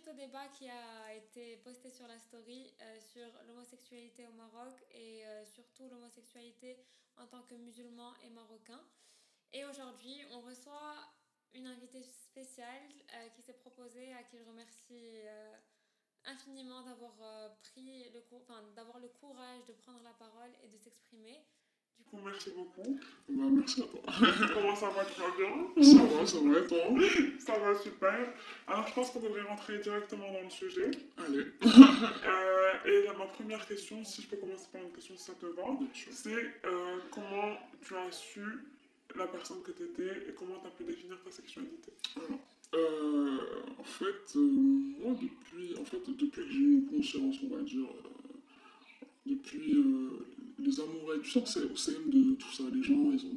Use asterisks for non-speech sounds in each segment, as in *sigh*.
suite au débat qui a été posté sur la story euh, sur l'homosexualité au Maroc et euh, surtout l'homosexualité en tant que musulman et marocain. Et aujourd'hui, on reçoit une invitée spéciale euh, qui s'est proposée, à qui je remercie infiniment d'avoir pris le d'avoir le courage de prendre la parole et de s'exprimer. Merci beaucoup. Bah, merci à toi. *laughs* Comment ça va, tu vas bien? Ça va, ça va, et toi? Ça va, super. Alors, je pense qu'on devrait rentrer directement dans le sujet. Allez. *laughs* euh, et ma première question, si je peux commencer par une question si ça te va, c'est euh, comment tu as su la personne que tu étais et comment tu as pu définir ta sexualité? Euh, en fait, euh, moi, depuis, en fait, depuis que j'ai une conscience, on va dire, depuis les amoureux, tu sens au CM de tout ça, les gens, ils ont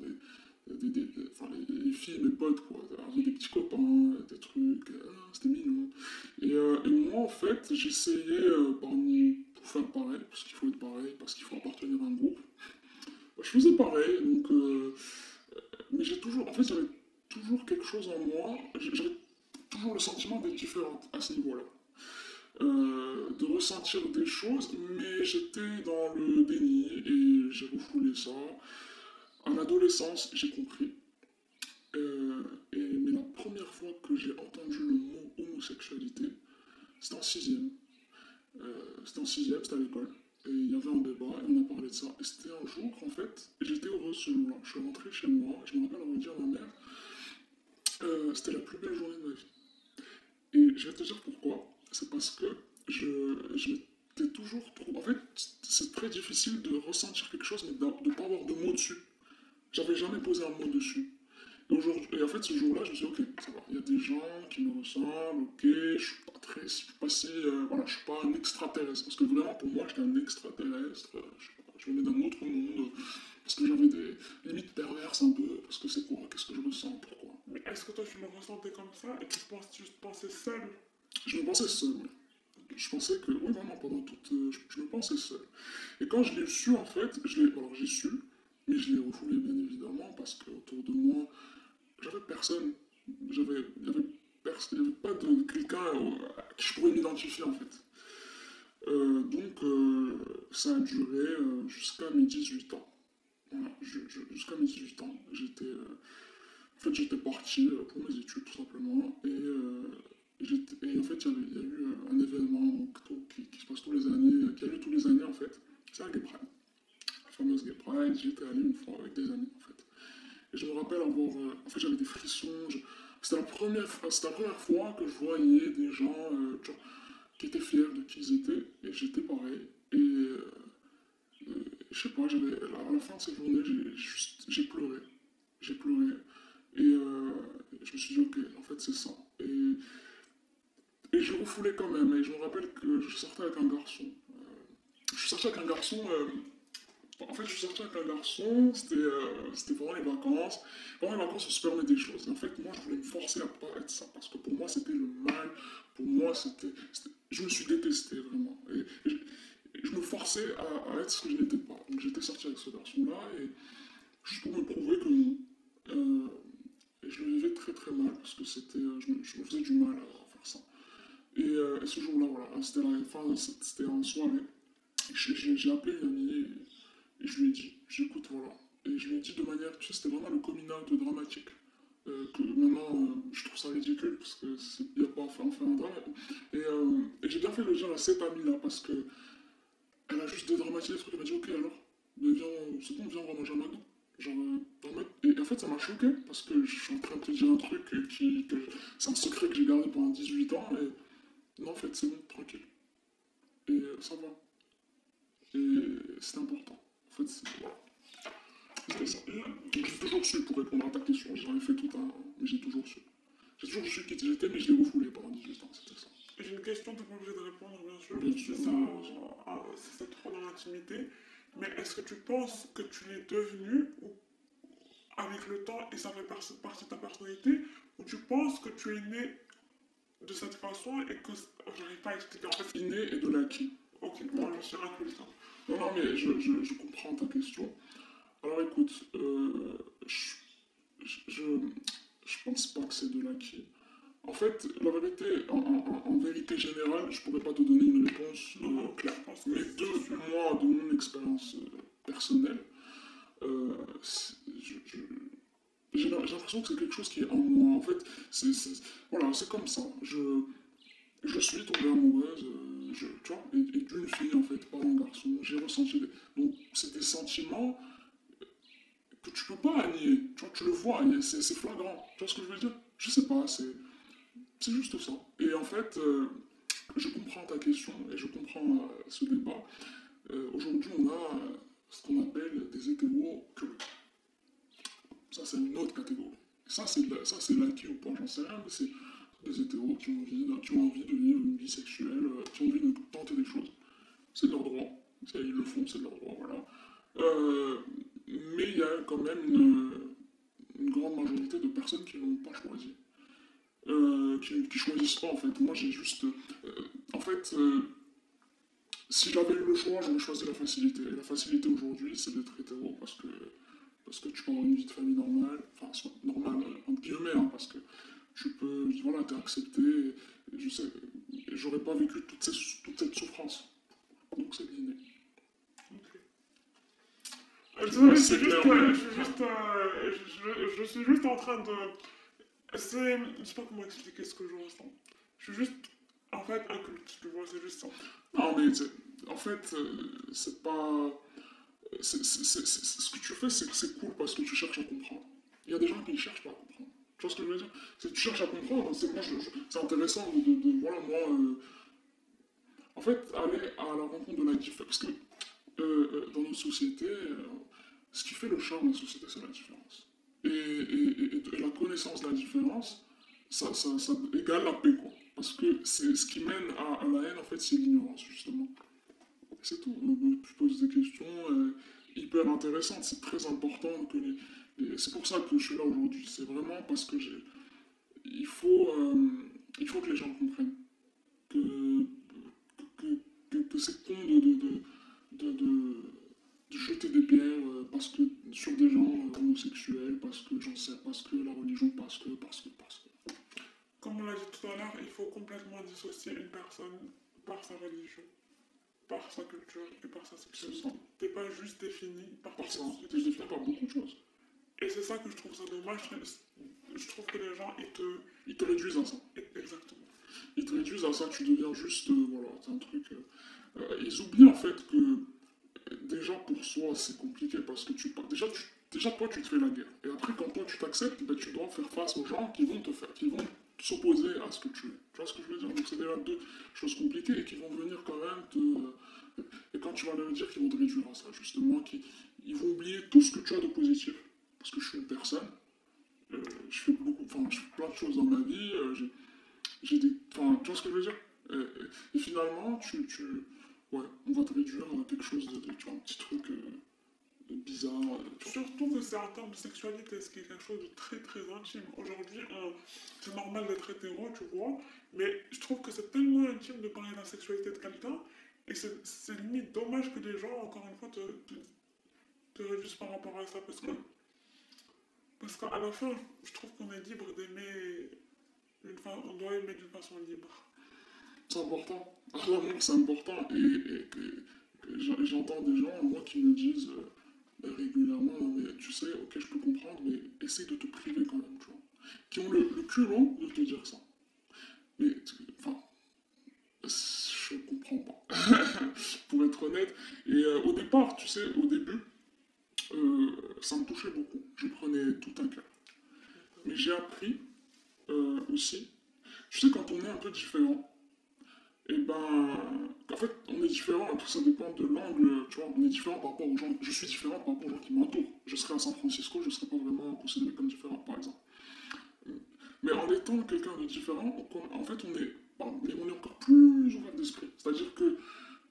des, des, enfin, les, filles, mes potes, quoi, des petits copains, des trucs, euh, c'était mignon. Et, euh, et, moi, en fait, j'essayais, euh, parmi, pour faire pareil, parce qu'il faut être pareil, parce qu'il faut appartenir à un groupe, bah, je faisais pareil, donc, mais j'ai toujours, en fait, j'avais toujours quelque chose en moi, j'avais toujours le sentiment d'être différente à ce niveau-là. Euh, de ressentir des choses, mais j'étais dans le déni et j'ai refoulé ça. En adolescence, j'ai compris. Euh, mais la première fois que j'ai entendu le mot homosexualité, c'était en sixième. Euh, c'était en sixième, c'était à l'école. Et il y avait un débat et on a parlé de ça. Et c'était un jour, en fait, j'étais heureux ce jour-là. Je suis rentré chez moi, je me rappelle avoir dit à ma mère, c'était la plus belle journée de ma vie. Et je vais te dire pourquoi c'est parce que je, j'étais toujours trop. En fait, c'est très difficile de ressentir quelque chose, mais de ne pas avoir de mots dessus. J'avais jamais posé un mot dessus. Et, aujourd'hui, et en fait, ce jour-là, je me suis dit, ok, ça va. Il y a des gens qui me ressemblent, ok, je suis pas très. Je suis pas si. Euh, voilà, je suis pas un extraterrestre. Parce que vraiment, pour moi, j'étais un extraterrestre. Euh, je, je venais d'un autre monde. Parce que j'avais des limites perverses un peu. Parce que c'est quoi Qu'est-ce que je ressens Pourquoi Mais est-ce que toi, tu me ressentais comme ça et tu, penses, tu pensais seul je me pensais seul. Je pensais que, oui, vraiment, pendant toute. Euh, je, me pensais seul. Et quand je l'ai su, en fait, je. Alors, j'ai su, mais je l'ai refoulé, bien évidemment, parce qu'autour de moi, j'avais personne. J'avais. Il n'y avait, avait, pas de quelqu'un à qui je pourrais m'identifier, en fait. Euh, donc, euh, ça a duré jusqu'à mes 18 ans. Voilà, jusqu'à mes 18 ans. J'étais. en fait, j'étais parti pour mes études, tout simplement. Et et en fait, il y, a eu euh, un événement qui, se passe tous les années, qui a lieu tous les années en fait. C'est la Gay Pride. La fameuse Gay Pride, j'étais allé une fois avec des amis en fait. Et je me rappelle avoir. Euh, en fait, j'avais des frissons. C'était la, première, la première fois que je voyais des gens euh, qui étaient fiers de qui ils étaient. Et j'étais pareil. Et je sais pas, à la fin de cette journée, j'ai pleuré. J'ai pleuré. Et je me suis dit, ok, en fait, c'est ça. Et refoulais quand même. Et je me rappelle que je sortais avec un garçon. Euh, je sortais avec un garçon. Euh, en fait, je sorti avec un garçon, c'était euh, pendant les vacances. Pendant les vacances, on se permet des choses. Et en fait, moi, je voulais me forcer à pas être ça. Parce que pour moi, c'était le mal. Pour moi, c'était. Je me suis détesté, vraiment. Et, je, me forçais à, être ce que je n'étais pas. Donc, j'étais sorti avec ce garçon-là. Et juste pour me prouver que euh, je le vivais très très mal. Parce que c'était, je, me faisais du mal ça. Euh, et, ce jour-là, voilà, c'était la fin, c'était en soirée. J'ai appelé amie et, je lui ai dit, j'écoute, voilà. Et je lui ai dit de manière, tu sais, c'était vraiment le coming out dramatique. Euh, que maintenant, euh, je trouve ça ridicule parce qu'il n'y a pas à faire, un drame. Et, et j'ai bien fait le dire à cette amie-là parce que elle a juste dédramatisé le truc. Elle m'a dit, ok, alors, viens, c'est bon, viens, on va manger un McDo. Genre, et en fait, ça m'a choqué parce que je suis en train de te dire un truc qui, que c'est un secret que j'ai gardé pendant 18 ans. Et, non, en fait, c'est bon, tranquille. Et euh, ça va. Et c'est important. En fait, c'est. Voilà. C'était ça. J'ai toujours su, pour répondre à ta question, j'ai fait tout un. Mais j'ai toujours su. J'ai toujours su qui j'étais, mais je l'ai refoulé pendant 18 ans, c'était ça. J'ai une question, t'es pas obligé de répondre, bien sûr. Bien sûr. C'est ça, trop dans l'intimité. Mais est-ce que tu penses que tu l'es devenu ou avec le temps et ça fait partie de ta personnalité ou tu penses que tu es né de cette façon et que j'arrive pas à expliquer. En fait, inné et de l'acquis. Ok, moi je suis ça. Non, non, mais je, je, je, comprends ta question. Alors écoute, euh, je, je, je, pense pas que c'est de l'acquis. En fait, la vérité, en, en- en vérité générale, je pourrais pas te donner une réponse euh, claire. je Mais de moi, de mon expérience euh, personnelle, euh, je- je- j'ai l'impression que c'est quelque chose qui est en moi. En fait, c'est voilà, c'est comme ça. Je, je suis tombée amoureuse, euh, tu vois, et, d'une fille en fait, pas d'un garçon. J'ai ressenti des, donc c'est des sentiments que tu peux pas nier. Tu vois, tu le vois, c'est flagrant. Tu vois ce que je veux dire? Je sais pas, c'est juste ça. Et en fait, euh, je comprends ta question et je comprends euh, ce débat. Aujourd'hui, on a ce qu'on appelle des hétéros. Ça, c'est une autre catégorie. Ça, c'est l'acquis ou pas, j'en sais rien, mais c'est des hétéros qui ont envie, de- qui ont envie de vivre une vie sexuelle, euh, qui ont envie de tenter des choses. C'est leur droit. Ils le font, c'est leur droit, voilà. Euh, mais il y a quand même une, grande majorité de personnes qui n'ont pas choisi. Euh, qui, qui choisissent pas en fait. Moi j'ai juste. en fait, si j'avais eu le choix, j'aurais choisi la facilité. Et la facilité aujourd'hui, c'est d'être hétéro parce que, parce que tu peux avoir une vie de famille normale, enfin soit normale entre guillemets, hein, parce que tu peux. Voilà, t'es accepté. et je sais, et j'aurais pas vécu toute, ces- toute cette souffrance. Donc c'est l'inné. Ok. Euh, Désolé, je suis juste, euh, je juste, euh, je, suis juste en train de. C'est, je sais pas comment expliquer ce que je ressens. Je suis juste, en fait, inculte, tu vois, c'est juste ça. Non, mais c'est- en fait, euh, c'est pas. Ce que tu fais, c'est cool parce que tu cherches à comprendre. Il y a des gens qui ne cherchent pas à comprendre. Tu vois ce que je veux dire? Que tu cherches à comprendre. Je- c'est intéressant de, de- Voilà, moi. euh, en fait, aller à la rencontre de la différence. Parce que euh, euh, dans nos sociétés, ce qui fait le charme de la société, c'est la différence. Et, la connaissance de la différence, ça, égale la paix, quoi. Parce que ce qui mène à, à la haine, en fait, c'est l'ignorance, justement. C'est tout. Euh, Je pose des questions euh, hyper intéressantes. C'est très important C'est pour ça que je suis là aujourd'hui. C'est vraiment parce que j'ai. Il faut, euh, il faut que les gens comprennent que, c'est con de, jeter des pierres euh, sur des gens homosexuels, parce que j'en sais, parce que la religion, parce que, parce que, parce que. Comme on l'a dit tout à l'heure, il faut complètement dissocier une personne par sa religion, par sa culture et par sa sexualité. T'es pas juste défini par ta Par ça, sexualité. je défie pas beaucoup de choses. Et c'est ça que je trouve ça dommage. Je- trouve que les gens, ils te. Ils te réduisent à ça. Exactement. Ils te réduisent à ça, tu deviens juste. euh, voilà, c'est un truc. euh, euh, ils oublient en fait que déjà pour soi c'est compliqué parce que tu. Déjà, tu, déjà toi tu te fais la guerre. Et après quand toi tu t'acceptes, ben, tu dois faire face aux gens qui vont te faire. qui vont s'opposer à ce que tu es. Tu vois ce que je veux dire? Donc c'est déjà deux choses compliquées et qui vont venir quand même te. Et quand tu vas leur dire qu'ils vont te réduire à ça, justement, qui, ils vont oublier tout ce que tu as de positif. Parce que je suis une personne, euh, je fais beaucoup, enfin, je fais plein de choses dans ma vie, euh, j'ai, des, enfin, tu vois ce que je veux dire? Et, finalement, tu, tu, ouais, on va te réduire à quelque chose tu vois, un petit truc euh, euh. Surtout que c'est en termes de sexualité, ce qui est quelque chose de très très intime. Aujourd'hui, on- c'est normal d'être hétéro, tu vois, mais je trouve que c'est tellement intime de parler de la sexualité de quelqu'un, et c'est limite dommage que les gens, encore une fois, te, te, réduisent par rapport à ça, parce que parce qu'à la fin, je trouve qu'on est libre d'aimer, on doit aimer d'une façon libre. C'est important. *laughs* C'est important. Et, et- et- et j'en- j'entends des gens, moi, qui me disent euh, régulièrement, tu sais, ok, je peux comprendre, mais essaye de te priver quand même, tu vois. Qui ont le, culot de te dire ça. Mais, enfin, je comprends pas. *laughs* Pour être honnête. Et euh, au départ, tu sais, au début, euh, ça me touchait beaucoup. Je prenais tout un cas. Mais j'ai appris euh, aussi, tu sais, quand on est un peu différent, et ben, en fait, on est différent, après ça dépend de l'angle, tu vois, on est différent par rapport aux gens, je suis différent par rapport aux gens qui m'entourent. Je serais à San Francisco, je ne serais pas vraiment considéré comme différent, par exemple. Mais en étant quelqu'un de différent, en fait, on est, on est encore plus ouvert d'esprit. C'est-à-dire que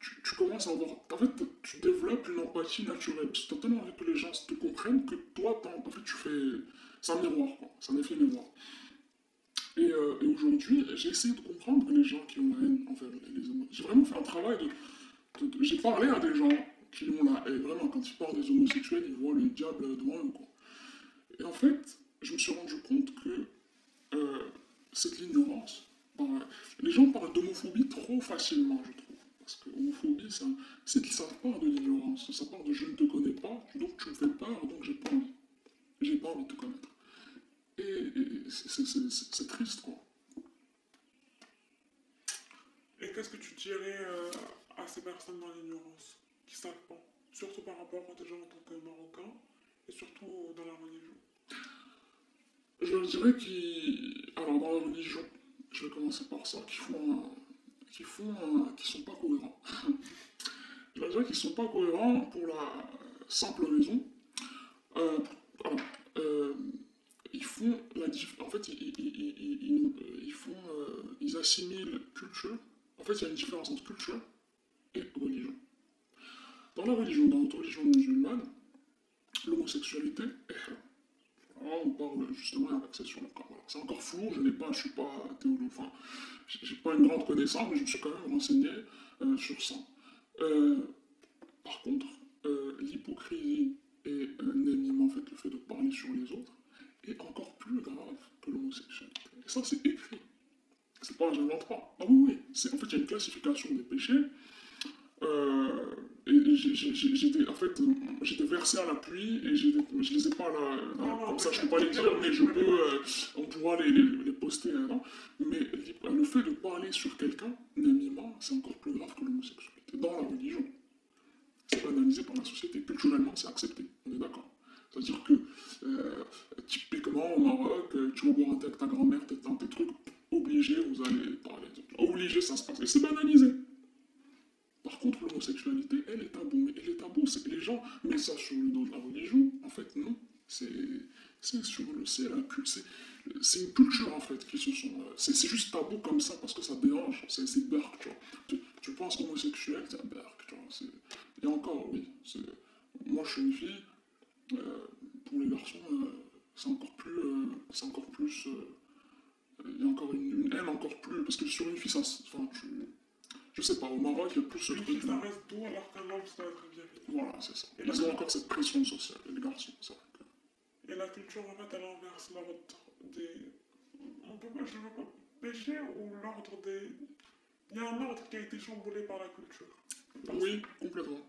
tu, commences à avoir, en fait, tu développes une empathie naturelle. Tu as tellement envie que les gens te comprennent que toi, en fait, tu fais, c'est un miroir, quoi. C'est un effet miroir. Et, euh, et aujourd'hui, j'ai essayé de comprendre les gens qui ont la haine envers les, homos. J'ai vraiment fait un travail de. j'ai parlé à des gens qui ont la haine. Vraiment, quand ils parlent des homosexuels, ils voient le diable devant eux. Quoi. Et en fait, je me suis rendu compte que euh, c'est l'ignorance. Bah, les gens parlent d'homophobie trop facilement, je trouve. Parce que l'homophobie, ça, ça part de l'ignorance. Ça part de je ne te connais pas, donc tu me fais peur, donc j'ai pas envie. J'ai pas envie de te connaître. Et, et c'est- triste, quoi. Et qu'est-ce que tu dirais euh, à ces personnes dans l'ignorance qui savent pas? Surtout par rapport déjà en tant que Marocain et surtout dans la religion. Je dirais qu'ils. Alors, dans la religion, je vais commencer par ça, qui font. qui font. qui sont pas cohérents. *laughs* je dire qu'ils sont pas cohérents pour la simple raison. Euh, alors, euh, ils font la En fait, ils, ils, ils- ils font. euh, ils assimilent culture. En fait, il y a une différence entre culture et religion. Dans la religion, dans notre religion musulmane, l'homosexualité est. Là, on parle justement d'un accès sur le corps. C'est encore flou, je n'ai pas, je suis pas théologue, enfin, j'ai pas une grande connaissance, mais je me suis quand même renseigné euh, sur ça. Euh, par contre, euh, l'hypocrisie euh, l'énigme, en fait, le fait de parler sur les autres, est encore plus grave que l'homosexualité. Et ça, c'est écrit. C'est pas, j'invente pas. Ah oui, oui. En fait, il y a une classification des péchés. Euh, et j'étais, en fait, euh, j'étais versé à la pluie et je les ai pas là, là, comme ça, je peux pas les dire, mais je peux, euh, on pourra les, les, les poster. hein, mais le fait de parler sur quelqu'un, namima, c'est encore plus grave que l'homosexualité dans la religion. C'est banalisé par la société. Culturellement, c'est accepté. On est d'accord. C'est-à-dire que, euh, typiquement, au Maroc, euh, tu vas boire un thé avec ta grand-mère, t'es dans tes trucs, obligé, vous allez parler. Obligé, ça se passe. Et c'est banalisé. Par contre, l'homosexualité, elle est tabou. Mais elle est tabou, c'est les gens mettent ça sur le dos de la religion. En fait, non. C'est sur le. C'est la c'est- une culture, en fait, qui se sont. euh, C'est juste tabou comme ça parce que ça dérange. C'est burk, tu vois. Tu, tu penses homosexuel, c'est burk, tu vois. Et encore, oui. Moi, je suis une fille. Euh, pour les garçons, euh, c'est encore plus. euh, c'est encore plus. Il y a encore une, une haine encore plus. Parce que sur une fille, ça. Enfin, tu. Je sais pas, au Maroc, il y a plus ce truc ça reste doux alors qu'un homme, ça bien. Voilà, c'est ça. Ils ont encore cette pression sociale, les garçons, c'est vrai. que- Et la culture, en fait, elle inverse l'ordre des. On peut pas, je veux pas pécher ou l'ordre des. Il y a un ordre qui a été chamboulé par la culture. Oui, complètement.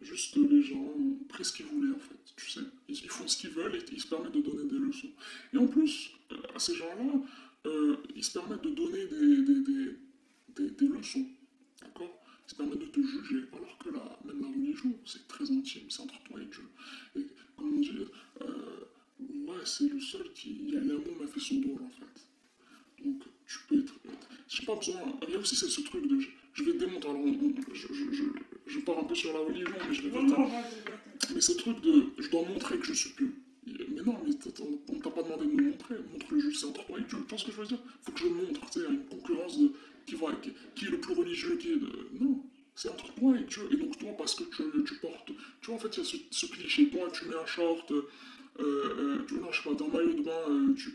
Juste les gens ont pris ce qu'ils voulaient en fait, tu sais. Ils, font ce qu'ils veulent et ils se permettent de donner des leçons. Et en plus, euh, à ces gens-là, euh, ils se permettent de donner des, des, des, des, leçons. D'accord? Ils se permettent de te juger. Alors que la, même la religion, c'est très intime, c'est entre toi et Dieu. Et comment dire euh, Ouais, c'est le seul qui. L'amour m'a fait son dos en fait. Donc, tu peux être. J'ai pas besoin. Il y a aussi ce truc de. Je, vais démontrer. Alors, je, je, je pars un peu sur la religion, mais je vais vas-y. Mais ce truc de. Je dois montrer que je suis pieux. Mais non, mais t'as- on on t'a pas demandé de me montrer. Montre-le juste, c'est entre toi et Dieu. Tu vois ce que je veux dire? Faut que je montre, tu sais, une concurrence de. Qui, va, qui, qui est le plus religieux, qui est de. Non. C'est entre toi et Dieu. Et donc, toi, parce que tu, tu portes. Tu vois, en fait, il y a ce, ce cliché. Toi, tu mets un short. Euh, euh, tu, non, je sais pas, dans maillot de bain, euh, tu.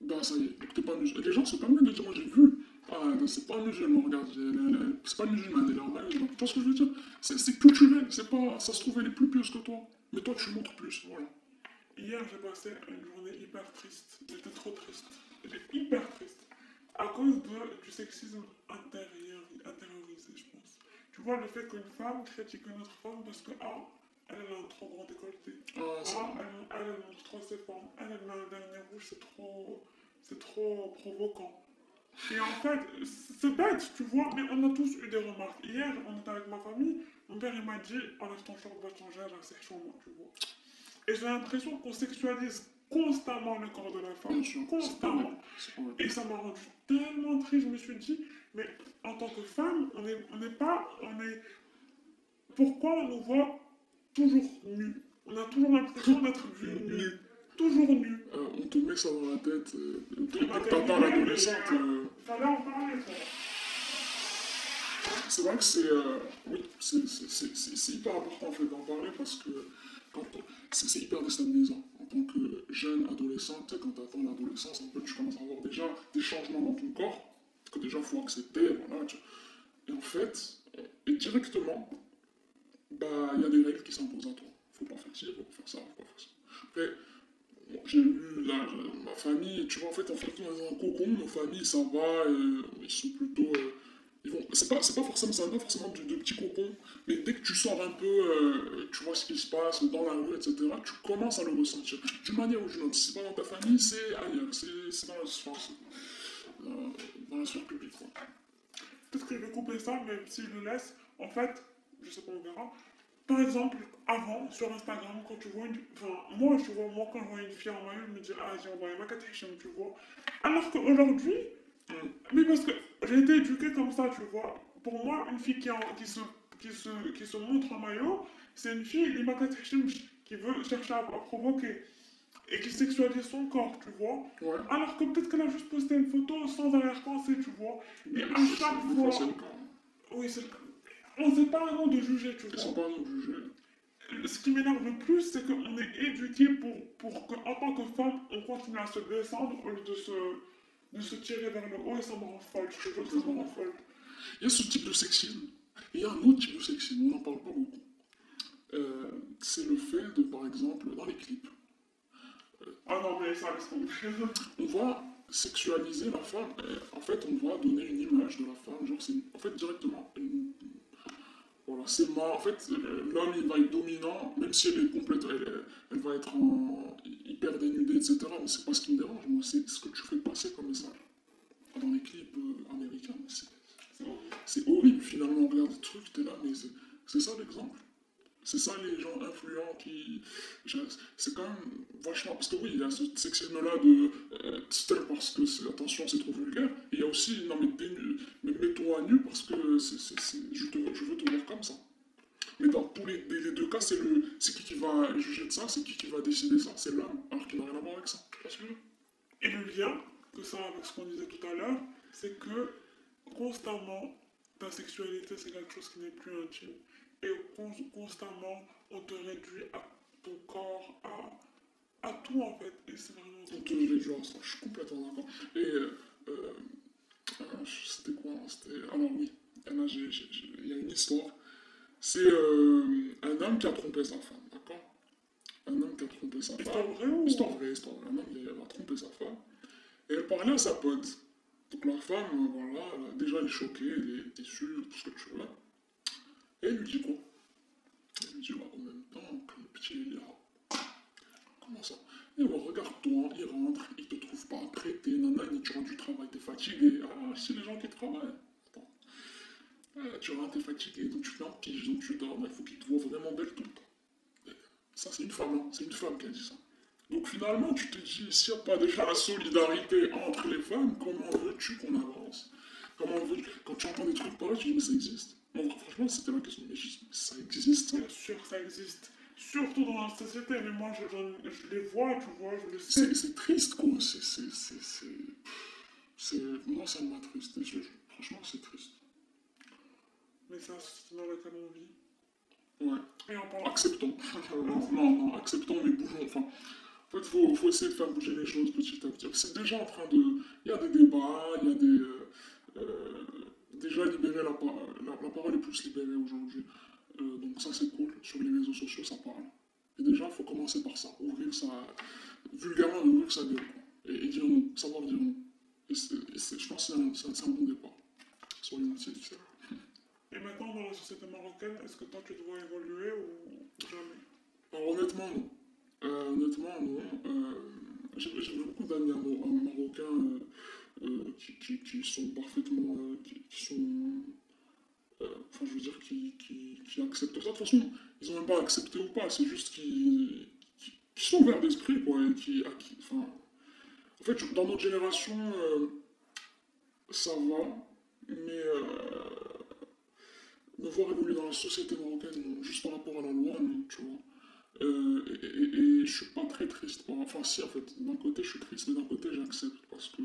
ben, ça y est. Donc, t'es pas musulman. Les gens se permettent de dire, moi, j'ai vu. Ah, ben, c'est pas musulman, regarde. C'est pas une musulmane, elle est en. Tu vois ce que je veux dire C'est culturel. C'est pas. Ça se trouve, elle est plus pieuse que toi. Mais toi, tu montres plus. Voilà. Hier, j'ai passé une journée hyper triste. J'étais trop triste. J'étais hyper triste. À cause de, du sexisme intérieur, intériorisé, je pense. Tu vois, le fait qu'une femme critique une autre femme parce que, ah, elle a un trop grand décolleté. Ah. Ah, elle, elle, elle montre trop ses formes. Elle, elle met un dernier rouge, c'est trop, c'est trop provoquant. Et en fait, c'est bête, tu vois, mais on a tous eu des remarques. Hier, on était avec ma famille, mon père il m'a dit, enlève ton short, va changer, elle a ses moi, tu vois. Et j'ai l'impression qu'on sexualise constamment le corps de la femme. Constamment. Et ça m'a rendu tellement triste, je me suis dit, mais en tant que femme, on n'est on pas, on est... Pourquoi on nous voit toujours nus? On a toujours l'impression d'être nus. Toujours nus. Euh, on te met ça dans la tête. Euh, dès Ah, que t'entends mais- l'adolescente. euh. C'est vrai que c'est euh, oui, c'est- hyper important en fait d'en parler parce que c'est hyper déstabilisant en tant que jeune adolescent. Tu sais, quand tu atteins l'adolescence, un peu, tu commences à avoir déjà des changements dans ton corps que déjà faut accepter. Voilà, tu- Et en fait, euh, et directement, bah il y a des règles qui s'imposent à toi. Faut pas faire ci, faut pas faire ça, faut pas faire ça. Après, j'ai lu là, ma famille, tu vois, en fait, en fait, on est dans un cocon, nos familles, ça va, euh, ils sont plutôt. euh, c'est pas, pas forcément, ça forcément de, petits cocons, mais dès que tu sors un peu, euh, tu vois ce qui se passe dans la rue, etc., tu commences à le ressentir. D'une manière ou d'une autre. Si c'est pas dans ta famille, c'est ailleurs, c'est, dans la sphère, dans, la sphère publique. Peut-être que je vais couper ça, même si je le laisse. En fait, je sais pas, on verra. Par exemple, avant, sur Instagram, quand tu vois une. Enfin, moi, tu vois, moi, quand je vois une fille en maillot, je me dis, ah, j'ai envoyé ma catéchème, tu vois. Alors qu'aujourd'hui, Mm. mais parce que j'ai été éduquée comme ça, tu vois. Pour moi, une fille qui, est en- qui, se, qui, se, qui se montre en maillot, c'est une fille, qui veut chercher à, à provoquer. Et qui sexualise son corps, tu vois. Ouais. Alors que peut-être qu'elle a juste posté une photo sans arrière-pensée, tu vois. Et à chaque fois, fois. c'est le cas. Oui, c'est le cas. On sait pas un nom de juger, tu Ils sont vois. pas à nous juger. Ce qui m'énerve le plus, c'est qu'on est éduqué pour, pour qu'en tant que femme, on continue à se descendre au lieu de se, de se tirer vers le haut et ça me rend folle. Je que ça me rend folle. Il y a ce type de sexisme. Et il y a un autre type de sexisme, on n'en parle pas beaucoup. Euh, c'est le fait de, par exemple, dans les clips, Ah non, mais ça tomber. on va sexualiser la femme. Et en fait, on va donner une image de la femme. Genre, c'est en fait directement. une- voilà, c'est marrant. En fait, l'homme, il va être dominant, même si elle est complète, elle, va être en, hyper dénudée, etc. Mais c'est pas ce qui me dérange, moi, c'est ce que tu fais passer comme message. Dans les clips euh, américains, c'est horrible. Finalement, on regarde des trucs, t'es là, mais c'est ça l'exemple. C'est ça les gens influents qui. C'est quand même vachement. Parce que oui, il y a ce sexisme-là de. Euh, c'est parce que, attention, c'est trop vulgaire. Il y a aussi, non mais, mais mets-toi à nu parce que je, veux te voir comme ça. Mais dans tous les, deux cas, c'est c'est qui qui va juger de ça, c'est qui qui va décider ça, c'est l'homme, alors qu'il n'a rien à voir avec ça. Tu vois ce que Et le lien que ça avec ce qu'on disait tout à l'heure, c'est que constamment, ta sexualité, c'est quelque chose qui n'est plus intime. Et con- constamment, on te réduit à ton corps, à, à tout en fait. Et c'est vraiment. On te réduit à ça, je suis complètement d'accord. Et euh, euh, euh, c'était quoi hein, C'était. Alors oui, là, j'ai- il y a une histoire. C'est euh, un homme qui a trompé sa femme, d'accord? Un homme qui a trompé sa Histoire femme. vraie ou Histoire vraie, histoire vraie. Un homme qui a trompé sa femme. Et elle parlait à sa pote. Donc la femme, voilà, déjà elle est choquée, elle est déçue, tout ce que tu veux. Et elle lui dit quoi Elle lui dit, en même temps, que le petit il. Comment ça Et bon, regarde-toi, il rentre, il te trouve pas traité, nanani, tu rentres du travail, t'es fatigué. Ah, c'est les gens qui travaillent. Attends. Ah, tu rentres, t'es fatigué, donc tu fais un pige, donc tu dors, il faut qu'il te voit vraiment belle tout le Ça, c'est une femme, hein, c'est une femme qui a dit ça. Donc finalement, tu te dis, s'il n'y a pas déjà la solidarité entre les femmes, comment veux-tu qu'on avance? Comment veux Quand tu entends des trucs pareils, tu dis, mais ça existe. Franchement, c'était la question, mais ça existe, Bien sûr, ça existe. Surtout dans la société, mais moi je, je- je les vois, tu vois, je le sais. C'est triste, quoi. C'est. c'est- c'est- c'est- c'est- Moi, ça m'attriste. Franchement, c'est triste. Mais c'est la société dans laquelle on vit. Ouais. Et en parlant. Acceptons. *laughs* non, non, acceptons, mais bougeons. Enfin, en fait, il faut, faut essayer de faire bouger les choses petit à petit. C'est déjà en train de. Il y a des débats, il y a des. euh, euh, déjà libérer la, par- la, la parole est plus libérée aujourd'hui. Euh, donc, ça, c'est cool. Sur les réseaux sociaux, ça parle. Et déjà, il faut commencer par ça. Ouvrir ça. Vulgairement, ouvrir sa gueule. Et, et dire non. Savoir dire non. Et, je pense que c'est un, un- bon départ. Soyons initiés. *laughs* Et maintenant, dans la société marocaine, est-ce que toi tu dois évoluer ou jamais? Alors honnêtement, non. Euh, honnêtement, non. Euh, J'ai beaucoup d'amis maro- euh, marocains euh, qui, sont parfaitement... euh, qui, sont... euh, Enfin, je veux dire, qui, qui, acceptent ça. De toute façon, ils ont même pas accepté ou pas. C'est juste qu'ils qui, qui sont ouverts d'esprit, quoi. Qui, enfin, en fait, dans notre génération, ça va. Mais... me voir évoluer dans la société marocaine, juste par rapport à la loi, tu vois. Et, et- et je suis pas très triste. Enfin, si, en fait, d'un côté, je suis triste, mais d'un côté, j'accepte. Parce que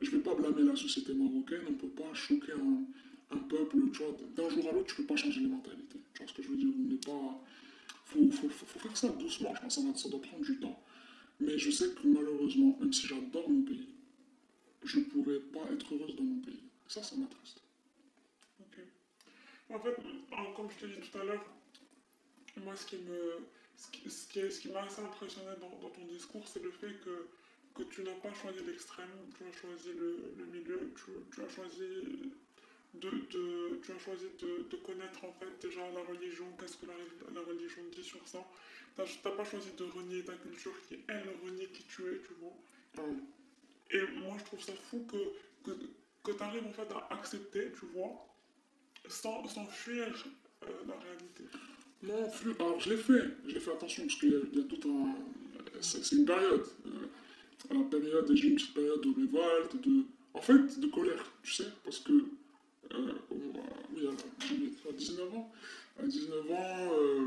je vais pas blâmer la société marocaine, on peut pas choquer un, peuple, tu vois. D'un jour à l'autre, tu peux pas changer les mentalités. Tu vois ce que je veux dire On n'est pas. Faut, faire ça doucement, je pense que ça, ça doit prendre du temps. Mais je sais que malheureusement, même si j'adore mon pays, je pourrais pas être heureuse dans mon pays. Ça, ça m'attriste. Ok. En fait, comme je te dis tout à l'heure, moi ce qui m'a assez impressionné dans ton discours, c'est le fait que, que tu n'as pas choisi l'extrême, tu as choisi le, milieu, tu, as choisi de, tu as choisi de, connaître en fait déjà la religion, qu'est-ce que la, religion dit sur ça. Tu n'as pas choisi de renier ta culture qui, elle, renie qui tu es, tu vois. Et moi, je trouve ça fou que, que, que tu arrives en fait à accepter, tu vois, sans, sans fuir euh, la réalité. Non. Alors, je l'ai fait. Je l'ai fait attention parce qu'il y, a tout un. C'est une période. Euh, à la période, une petite période de révolte, de. En fait, de colère, tu sais, parce que. euh, oui, à, à 19 ans. À 19 ans, euh,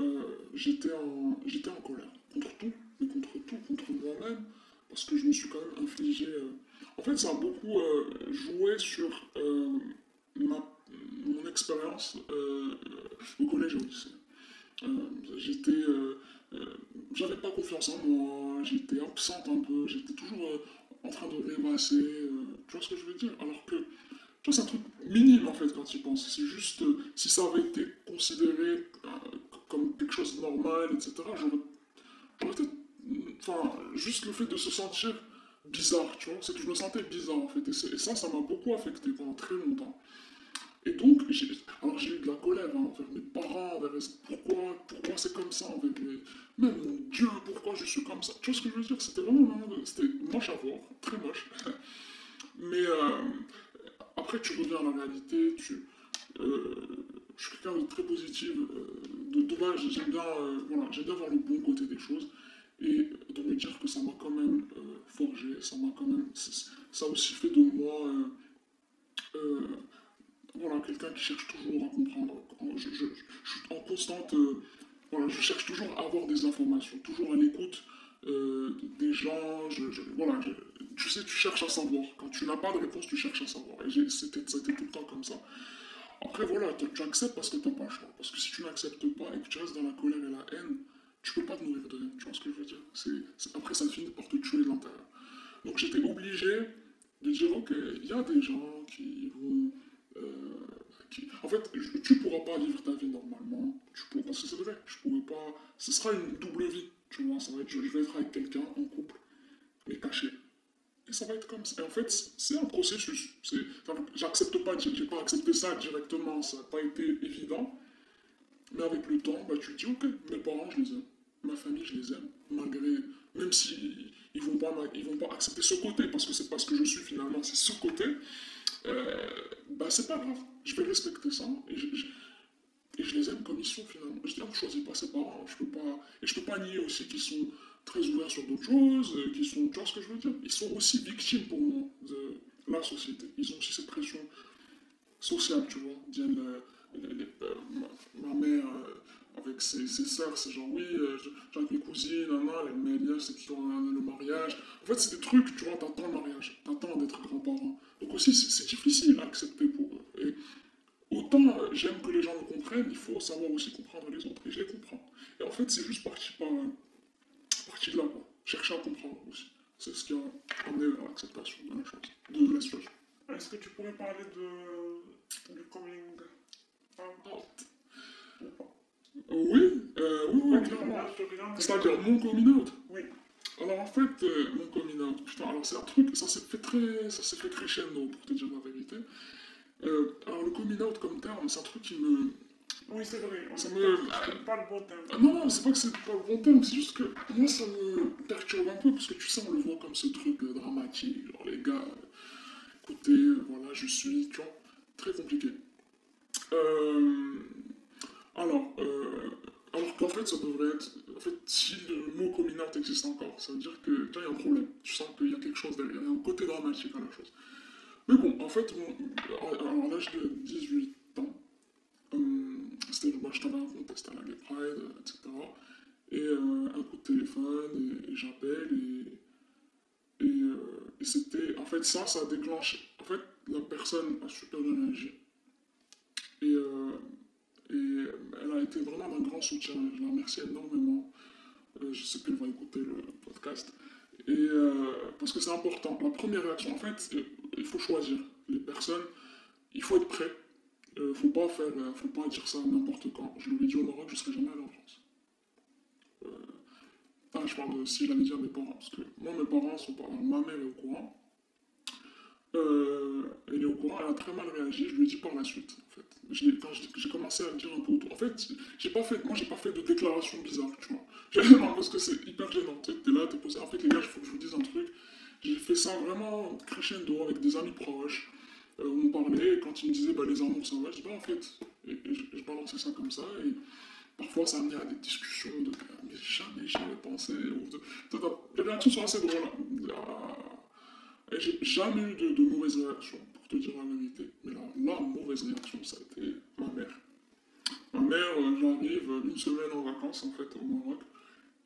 euh, j'étais en, j'étais en colère. Contre tout, mais contre tout, contre moi-même. Parce que je me suis quand même infligé. En fait, ça a beaucoup joué sur mon expérience au collège et au lycée. J'étais, euh, j'avais pas confiance en moi, j'étais absente un peu, j'étais toujours euh, en train de rêvasser, euh, tu vois ce que je veux dire? Alors que, tu vois, c'est un truc minime en fait quand tu penses. C'est juste, si ça avait été considéré comme quelque chose de normal, etc., j'aurais, peut-être, enfin, juste le fait de se sentir bizarre, tu vois, c'est que je me sentais bizarre en fait, et ça, ça m'a beaucoup affecté pendant très longtemps. Et donc, j'ai, alors j'ai eu de la colère hein, envers mes parents, pourquoi, pourquoi c'est comme ça, envers mes, même mon Dieu, pourquoi je suis comme ça. Tu vois ce que je veux dire? C'était vraiment, c'était moche à voir, très moche. *laughs* Mais euh, après, tu reviens à la réalité, tu, euh, je suis quelqu'un de très positif, euh, de dommage, j'aime bien, voilà, j'aime bien voir le bon côté des choses et de me dire que ça m'a quand même forgé, ça m'a quand même, ça aussi fait de moi. Voilà, quelqu'un qui cherche toujours à comprendre. Je, suis en constante. euh, voilà, je cherche toujours à avoir des informations, toujours à l'écoute euh, des gens. Voilà, tu sais, tu cherches à savoir. Quand tu n'as pas de réponse, tu cherches à savoir. Et c'était tout le temps comme ça. Après, voilà, tu, acceptes parce que tu n'as pas le choix. Parce que si tu n'acceptes pas et que tu restes dans la colère et la haine, tu peux pas te nourrir de haine. Tu vois ce que je veux dire? C'est- Après, ça finit par te tuer de l'intérieur. Donc, j'étais obligé de dire ok, il y a des gens qui vont. Euh, En fait, je- tu pourras pas vivre ta vie normalement. Tu pourras, parce que c'est vrai, je pourrais pas. Ce sera une double vie, tu vois. Ça va être, je, vais être avec quelqu'un en couple, mais caché. Et ça va être comme ça. Et en fait, c'est un processus. J'accepte pas, j'ai pas accepté ça directement, ça n'a pas été évident. Mais avec le temps, bah, tu te dis ok, mes parents, je les aime. Ma famille, je les aime. Malgré. Même si ils vont pas, ils vont pas accepter ce côté, parce que c'est pas ce que je suis finalement, c'est ce côté. Euh, bah c'est pas grave, je vais respecter ça et je, les aime comme ils sont finalement. Je dis, on ne choisit pas ses parents, je peux pas, et je peux pas nier aussi qu'ils sont très ouverts sur d'autres choses, qu'ils sont, tu vois ce que je veux dire? Ils sont aussi victimes pour moi de la société. Ils ont aussi cette pression sociale, tu vois. Viennent, euh, ma, mère euh, avec ses, ses sœurs, c'est genre oui, j'ai avec mes cousines, nan, les médias, c'est qui ont le mariage. En fait, c'est des trucs, tu vois, t'attends le mariage, t'attends d'être grand-parent. C'est c'est difficile à accepter pour eux. Et autant euh, j'aime que les gens me comprennent, il faut savoir aussi comprendre les autres. Et je les comprends. Et en fait, c'est juste parti, par, parti de là, quoi. Chercher à comprendre aussi. C'est ce qui a amené à l'acceptation de la chose, de la situation. Est-ce que tu pourrais parler de, du coming out ou pas Oui, euh, oui, oui, Ok, clairement. là, je te regarde. C'est-à-dire mon coming out. Oui. Alors en fait, euh, mon coming out, putain, alors c'est un truc, ça s'est fait très, crescendo pour te dire la vérité. Euh, alors le coming out comme terme, c'est un truc qui me, Oui, c'est vrai. Ça me- c'est pas le bon terme. Ah non, non, c'est pas que c'est pas le bon terme, c'est juste que moi ça me perturbe un peu parce que tu sais, on le voit comme ce truc dramatique, genre les gars, écoutez, voilà, je suis, tu vois, très compliqué. Euh, alors, euh, alors qu'en fait, ça devrait être, en fait, si le mot coming existe encore, ça veut dire que, vois, il y a un problème, tu sens qu'il y a quelque chose derrière, il y a un côté dramatique à la chose. Mais bon, en fait, à l'âge de 18 ans, euh, c'était, moi je t'avais raconté, c'était à la Gay Pride, etc. Et euh, un coup de téléphone, et, j'appelle, et, et, euh, et c'était, en fait, ça, ça a déclenché. En fait, la personne a super bien réagi. Et, euh, et elle a été vraiment d'un grand soutien, je la remercie énormément. Euh, je sais qu'elle va écouter le podcast. Et euh, parce que c'est important. La première réaction, en fait, euh, il faut choisir les personnes, il faut être prêt. Euh, faut pas faire, euh, faut pas dire ça n'importe quand. Je l'ai dit au Maroc, je serai jamais allé en France. là, je parle de si j'allais dire mes parents, parce que moi, mes parents sont pas. Ma mère est au courant. Euh, elle est au courant, elle a très mal réagi, je lui ai dit par la suite, en fait. Je l'ai- quand j'ai j'ai commencé à le dire un peu autour. En fait, j'ai pas fait, moi, j'ai pas fait de déclaration bizarre, tu vois. *laughs* Parce que c'est hyper gênant. Sais, t'es là, t'es posé. En fait, les gars, il faut que je vous dise un truc. J'ai fait ça vraiment crescendo avec des amis proches. Euh, on parlait, quand ils me disaient bah, les amours, ça va, je dis bah en fait, je, je balançais ça comme ça, et parfois ça amenait à des discussions de mais jamais j'y avais pensé. Ou de, de- de- les sont assez drôles. hein. Et j'ai jamais eu de, mauvaise réaction, pour te dire la vérité. Mais la, la mauvaise réaction, ça a été ma mère. Ma mère, euh, j'arrive une semaine en vacances en fait au Maroc.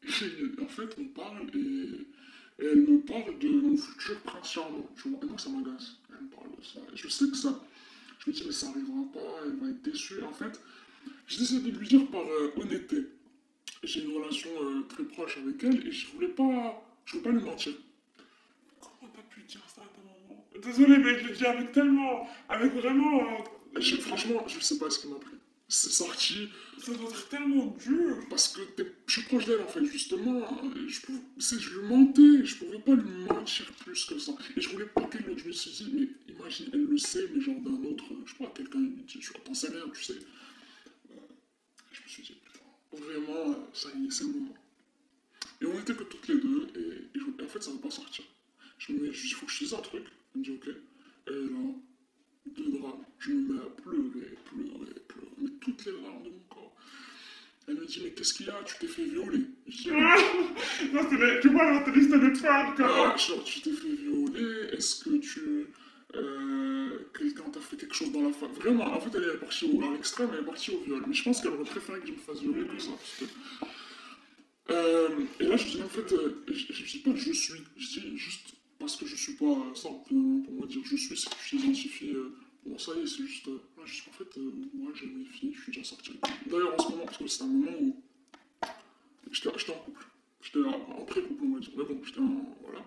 Et en fait, on parle et, elle me parle de mon futur prince charmant. Tu vois, et moi ça m'agace. Elle me parle de ça. Et je sais que ça. Je me dis, mais ça arrivera pas, elle va être déçue. En fait, décidé de lui dire par euh, honnêteté. J'ai une relation euh, très proche avec elle et je voulais pas. Je voulais pas lui mentir. Comment t'as pu dire ça à ta maman Désolé, mais je le dis avec tellement. Avec vraiment. euh, Je- franchement, je sais pas ce qui m'a pris. C'est sorti ça doit être tellement dur. parce que je suis proche d'elle en fait, justement. Je, pouvais, je lui mentais, je pouvais pas lui mentir plus que ça. Et je voulais pas qu'elle le. Je me suis dit, mais imagine, elle le sait, mais genre d'un autre. Je sais pas, quelqu'un lui dit, je t'en sais rien, tu sais. Euh, Je me suis dit, putain, vraiment, euh, ça y est, c'est le moment. Et on était que toutes les deux, et, en fait, ça va pas sortir. Je me dis, il faut que je dise un truc. Elle me dit, ok. Et là, deux drames. Je me mets à pleurer, pleurer, pleurer, mais toutes les larmes de mon corps. Elle me dit, mais qu'est-ce qu'il y a? Tu t'es fait violer. Je dis, Ah Non, c'est les- tu vois, c'est liste de femmes, ah, quoi. genre, tu t'es fait violer, est-ce que tu. Euh, quelqu'un t'a fait quelque chose dans la famille Vraiment, en fait, elle est partie au, à l'extrême, elle est partie au viol. Mais je pense qu'elle aurait préféré que je me fasse violer que ça. Parce que... Euh, et là, je dis, en fait, euh, je, je dis pas je suis, je dis juste parce que je suis pas ça. finalement, Pour moi, dire je suis, c'est que je t'identifie. Euh, bon, ça y est, c'est juste. Euh, en fait, euh, moi, j'aime les filles, je suis déjà sorti. D'ailleurs, en ce moment, parce que c'est un moment où j'étais en couple. J'étais en en pré-couple, on va dire. Mais bon, j'étais en. Voilà.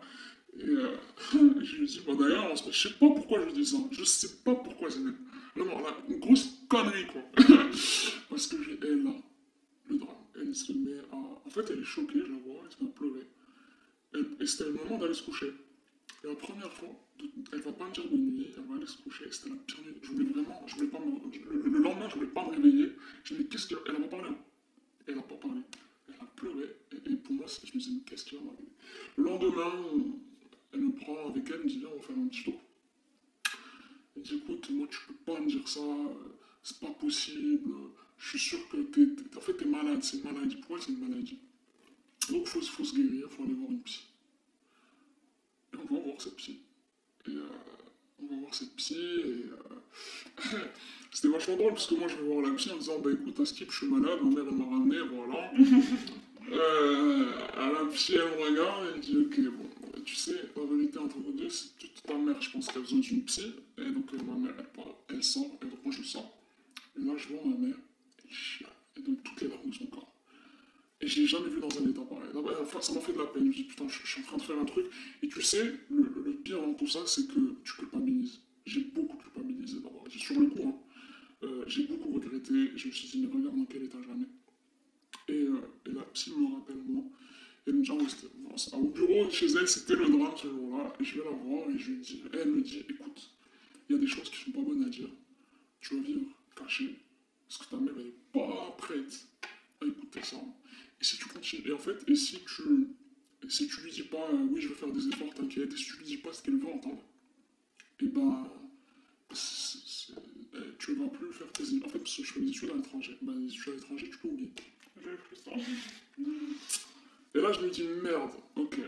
Et euh, *laughs* je lui dis, bah d'ailleurs, je sais pas pourquoi je dis ça. Je sais pas pourquoi c'est Vraiment, là, une grosse connerie, quoi. *laughs* Parce que j'ai elle, là, le drame. Elle se met à. En fait, elle est choquée, je la vois, elle se met à pleurer. Et c'était le moment d'aller se coucher. Et la première fois, elle va pas me dire de nuit, elle va aller se coucher. C'était la pire nuit. Je voulais vraiment. Je voulais pas me, le, le lendemain, je voulais pas me réveiller. Je me dis, qu'est-ce qu'elle. Elle a pas parlé. hein. Elle a pas parlé. Elle a pleuré. Et, pour moi, je me disais, qu'est-ce Le lendemain, elle me prend avec elle, me dit, viens, on va faire un petit tour. Elle me dit, écoute, moi, tu peux pas me dire ça, c'est pas possible. Je suis sûr que t'es, en fait, t'es malade, c'est une maladie. Pour c'est une maladie. Donc, il faut, faut se guérir, il faut aller voir une psy. Et on va voir cette psy. Et euh, on va voir cette psy, et euh, c'était vachement drôle, parce que moi, je vais voir la psy en disant, bah écoute, à skip, je suis malade, ma mère, elle m'a ramené, voilà. *laughs* Euh, à la psy, elle me regarde, elle dit, ok, bon, tu sais, la vérité entre vous deux, c'est que ta mère, je pense qu'elle a besoin d'une psy, et donc euh, ma mère, elle, part, elle sort, et donc moi, je sors. Et là, je vois ma mère, elle chiale, et donc toutes les larmes de son corps. Et je l'ai jamais vu dans un état pareil. Non, bah, enfin, ça m'a fait de la peine. Je me dis, putain, je, je suis en train de faire un truc. Et tu sais, le, le- le pire dans tout ça, c'est que tu culpabilises. J'ai beaucoup culpabilisé d'abord. J'ai sur le coup, hein. Euh, j'ai beaucoup regretté. Je me suis dit, mais regarde dans quel état je la mets. Et, euh, et la psy me rappelle moi. Et bon, c'est- au bureau, chez elle, c'était le drame ce jour-là. Et je vais la voir et je lui dis, elle me dit, écoute, il y a des choses qui sont pas bonnes à dire. Tu vas vivre caché. Parce que ta mère, elle est pas prête à écouter ça. Et si tu continues, et en fait, et si tu, si tu lui dis pas, euh, oui, je vais faire des efforts, t'inquiète, et si tu lui dis pas ce qu'elle veut entendre, et ben, c'est- c'est- tu vas plus faire tes. En fait, que je fais des études à l'étranger. Ben, les études à l'étranger, tu peux oublier. Et là, je me dis, merde, ok.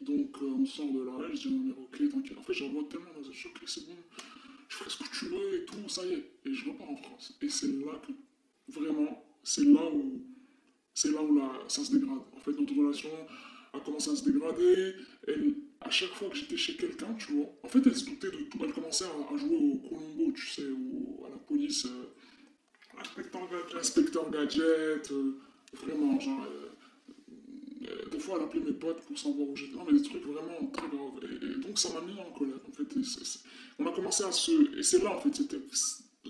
Donc, euh, on sort de là, je dis, non, mais ok, t'inquiète. En fait, j'envoie tellement dans un ok, c'est bon, je ferai ce que tu veux et tout, ça y est. Et je repars en France. Et c'est là que, vraiment, c'est là où, c'est là où la, ça se dégrade. En fait, notre relation a commencé à se dégrader. À chaque fois que j'étais chez quelqu'un, tu vois, en fait, elle se doutait de tout. Elle commençait à, à jouer au Colombo, tu sais, au- à la police. euh, Inspecteur Gadget. Inspecteur Gadget, euh, vraiment, genre. euh, euh, des fois, elle appelait mes potes pour savoir où j'étais. Non, mais des trucs vraiment très graves. Et, et donc, ça m'a mis en colère, en fait. Et on a commencé à se. Et c'est là, en fait, c'était.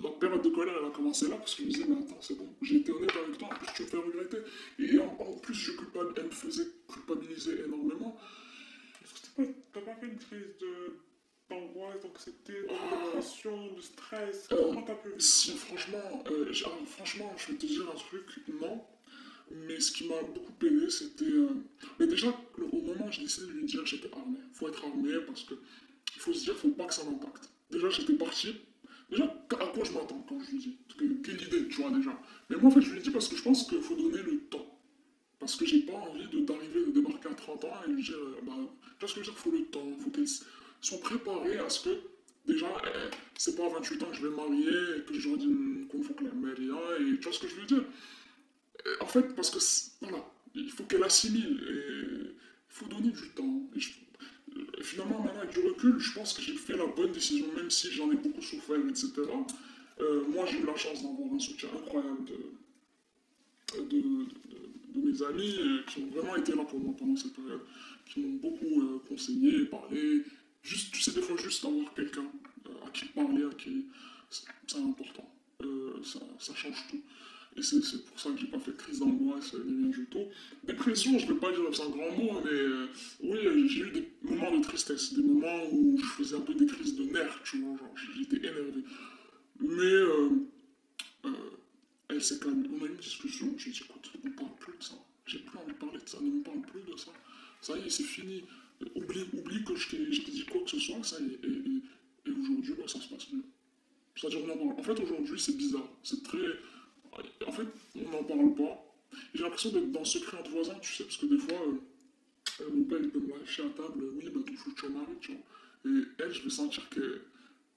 La période de colère, elle a commencé là, parce que je me disais, mais attends, c'est bon, j'ai été honnête avec toi, en plus, tu me fais regretter. Et en, en plus, je culpab- elle me faisait culpabiliser énormément. Que *laughs* t'as pas, fait une crise de d'angoisse, d'anxiété, d'émotion, de stress Euh, Comment t'as pu vivre Si, franchement, euh, alors, franchement, je vais te dire un truc, non. Mais ce qui m'a beaucoup aidé, c'était. euh, Mais déjà, au moment où j'ai décidé de lui dire j'étais armé. faut être armé parce que il faut se dire, faut pas que ça m'impacte. Déjà, j'étais parti. Déjà, à quoi je m'attends quand je lui dis? Que- Quelle idée, tu vois, déjà. Mais moi, en fait, je lui dis parce que je pense qu'il faut donner le temps. Parce que j'ai pas envie d'arriver, de, débarquer à 30 ans et lui dire, euh, bah, tu vois ce que je veux dire, faut le temps, faut qu'elles s- soient préparées à ce que, déjà, euh, c'est pas à 28 ans que je vais marier et que je leur dis qu'on faut que la mère et tu vois ce que je veux dire? Euh, En fait, parce que, voilà, il faut qu'elle assimile, et il faut donner du temps. Et euh, finalement, maintenant, avec du recul, je pense que j'ai fait la bonne décision, même si j'en ai beaucoup souffert, etc. Euh, moi, j'ai eu la chance d'avoir un soutien incroyable de- de mes amis qui ont vraiment été là pour moi pendant cette période, qui m'ont beaucoup euh, conseillé, parlé. Juste, tu sais, des fois, juste avoir quelqu'un euh, à qui parler, à qui. C'est important. Euh, ça, change tout. Et c'est pour ça que j'ai pas fait de crise d'angoisse ni rien du tout. Dépression, je vais pas dire c'est un grand mot, mais oui, j'ai eu des moments de tristesse, des moments où je faisais un peu des crises de nerfs, tu vois, genre j'étais énervé. Mais elle s'est calmée. On a eu une discussion. J'ai dit, écoute, on parle plus de ça. J'ai plus envie de parler de ça. Ne me parle plus de ça. Ça y est, c'est fini. Euh, Oublie, oublie que je t'ai je dit quoi que ce soit. Ça y est. Et, et- et aujourd'hui, bah, ça se passe mieux. C'est-à-dire, en. En fait, aujourd'hui, c'est bizarre. C'est très. En fait, on n'en parle pas. Et J'ai l'impression d'être dans le secret entre voisins, tu sais, parce que des fois, euh, euh, mon père, il peut me lâcher à table. Oui, bah, ton futur mari, tu vois. Et elle, je vais sentir que tu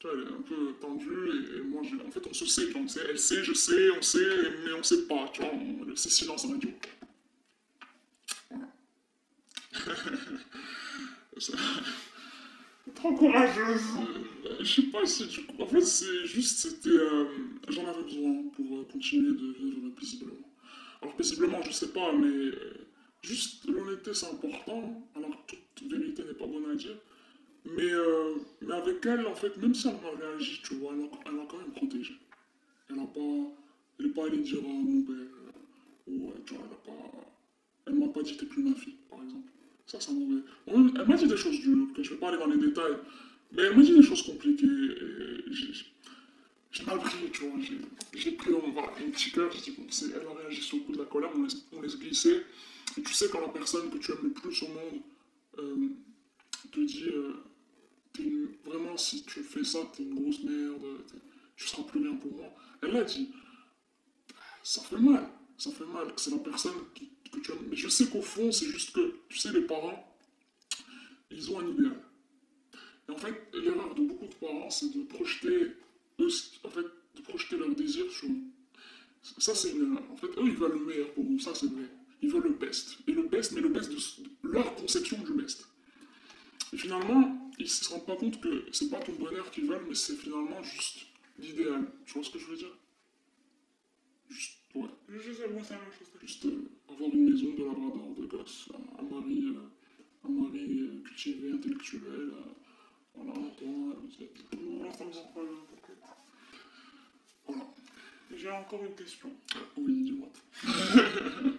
elle est un peu tendue et, et moi, je- en fait, on se sait, tu vois, on sait, elle sait, je sais, on sait, mais on sait pas, tu vois, c'est silence radio. Voilà. *laughs* Ça- Trop courageuse euh, je sais pas si du coup, en fait, c'est juste, c'était, euh, j'en avais besoin pour euh, continuer de vivre paisiblement. Alors, paisiblement, je sais pas, mais euh, juste l'honnêteté, c'est important. Alors, toute vérité n'est pas bonne à dire. Mais, euh, mais avec elle, en fait, même si elle m'a réagi, tu vois, elle a, quand même protégé. Elle a pas, elle est pas allée dire à mon père, euh, ou, euh, tu vois, elle a pas, elle m'a pas dit t'es plus ma fille, par exemple. Ça, ça m'aurait. Bon, Elle m'a dit des choses dures, que je vais pas aller dans les détails, mais elle m'a dit des choses compliquées. j'ai- mal pris, tu vois. j'ai- pris un petit cœur, j'ai dit, bon, elle a réagi sur le coup de la colère, on laisse, glisser. Et tu sais, quand la personne que tu aimes le plus au monde te dit, vraiment, si tu fais ça, t'es une grosse merde, tu seras plus rien pour moi. Elle l'a dit. Ça fait mal, ça fait mal, que c'est la personne que tu aimes. Mais je sais qu'au fond, c'est juste que, tu sais, les parents, ils ont un idéal. Et en fait, l'erreur de beaucoup de parents, c'est de projeter, en fait, de projeter leurs désirs sur. Ça, c'est une erreur. En fait, eux, ils veulent le meilleur pour nous. Ça, c'est vrai. Ils veulent le best. Et le best, mais le best de leur conception du best. Et finalement, ils se rendent pas compte que c'est pas ton bonheur qu'ils veulent, mais c'est finalement juste l'idéal. Tu vois ce que je veux dire? Juste, ouais. Je sais, moi, c'est la même chose. Juste euh, avoir une maison de labrador, de gosse, un, un mari, euh, un mari euh, cultivé, intellectuel, euh, voilà, toi, euh, Moi, ça me rend pas bien, t'inquiète. voilà. J'ai encore une question. Euh, oui, dis-moi. *laughs*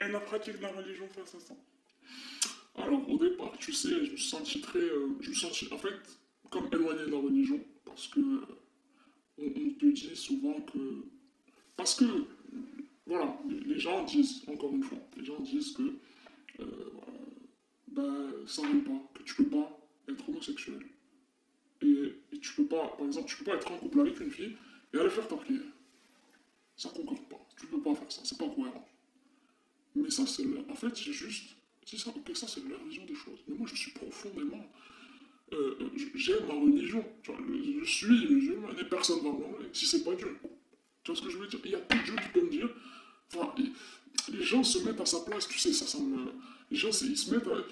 Et la pratique de la religion face à ça Alors, au départ, tu sais, je me suis senti très. euh, je me suis senti, en fait, comme éloigné de la religion, parce que. on, te dit souvent que. Parce que. Voilà, les gens disent, encore une fois, les gens disent que. Euh, ben, ça n'aime pas, que tu peux pas être homosexuel. Et, et tu peux pas, par exemple, tu peux pas être en couple avec une fille et aller faire ta prière. Ça concorde pas. Tu peux pas faire ça, c'est pas cohérent. Mais ça, c'est. En fait, j'ai juste. C'est ça, c'est leur vision des choses. Mais moi, je suis profondément. euh, euh, J'aime ma religion. Je, je suis musulman et personne va m'enlever si c'est pas Dieu. Tu vois ce que je veux dire? Il y a que Dieu qui peut me dire. Enfin, il- les gens se mettent à sa place, tu sais, ça. Les gens, ils se mettent. à-